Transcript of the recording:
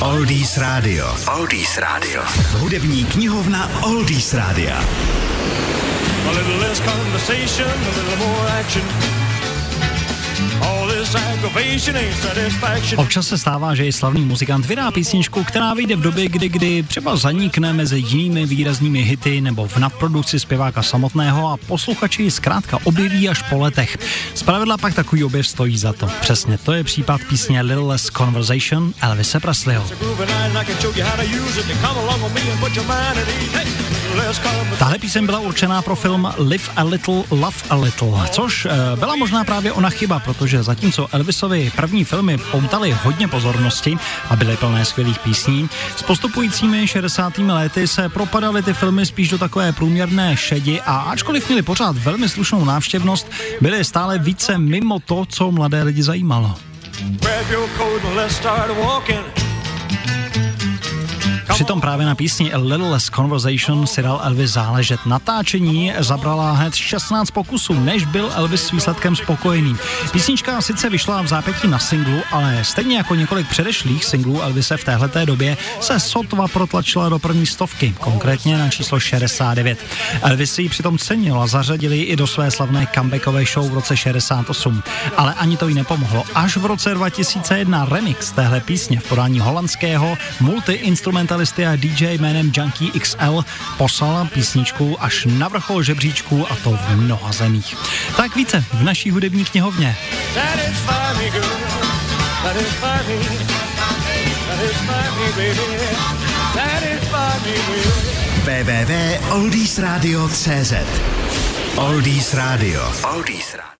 Oldies Radio. Oldies Radio. Hudební knihovna Oldies Radio. A little less conversation, a little more action. Občas se stává, že i slavný muzikant vydá písničku, která vyjde v době, kdy, kdy třeba zanikne mezi jinými výraznými hity nebo v nadprodukci zpěváka samotného a posluchači ji zkrátka objeví až po letech. Zpravidla pak takový objev stojí za to. Přesně to je případ písně Little Less Conversation Elvise Presleyho. Tahle píseň byla určená pro film Live a Little, Love a Little, což eh, byla možná právě ona chyba, protože zatímco Elvisovi první filmy poutaly hodně pozornosti a byly plné skvělých písní, s postupujícími 60. lety se propadaly ty filmy spíš do takové průměrné šedi a ačkoliv měli pořád velmi slušnou návštěvnost, byly stále více mimo to, co mladé lidi zajímalo. Grab your coat and let's start walking. Přitom právě na písni A Little Less Conversation si dal Elvis záležet. Natáčení zabrala hned 16 pokusů, než byl Elvis s výsledkem spokojený. Písnička sice vyšla v zápětí na singlu, ale stejně jako několik předešlých singlů Elvise v téhleté době se sotva protlačila do první stovky, konkrétně na číslo 69. Elvis ji přitom cenil a zařadili i do své slavné comebackové show v roce 68. Ale ani to jí nepomohlo. Až v roce 2001 remix téhle písně v podání holandského multi-instrumentalisty gitaristy a DJ jménem Junkie XL poslal písničku až na vrchol žebříčku a to v mnoha zemích. Tak více v naší hudební knihovně. www.oldiesradio.cz Oldies Radio. Oldies Radio.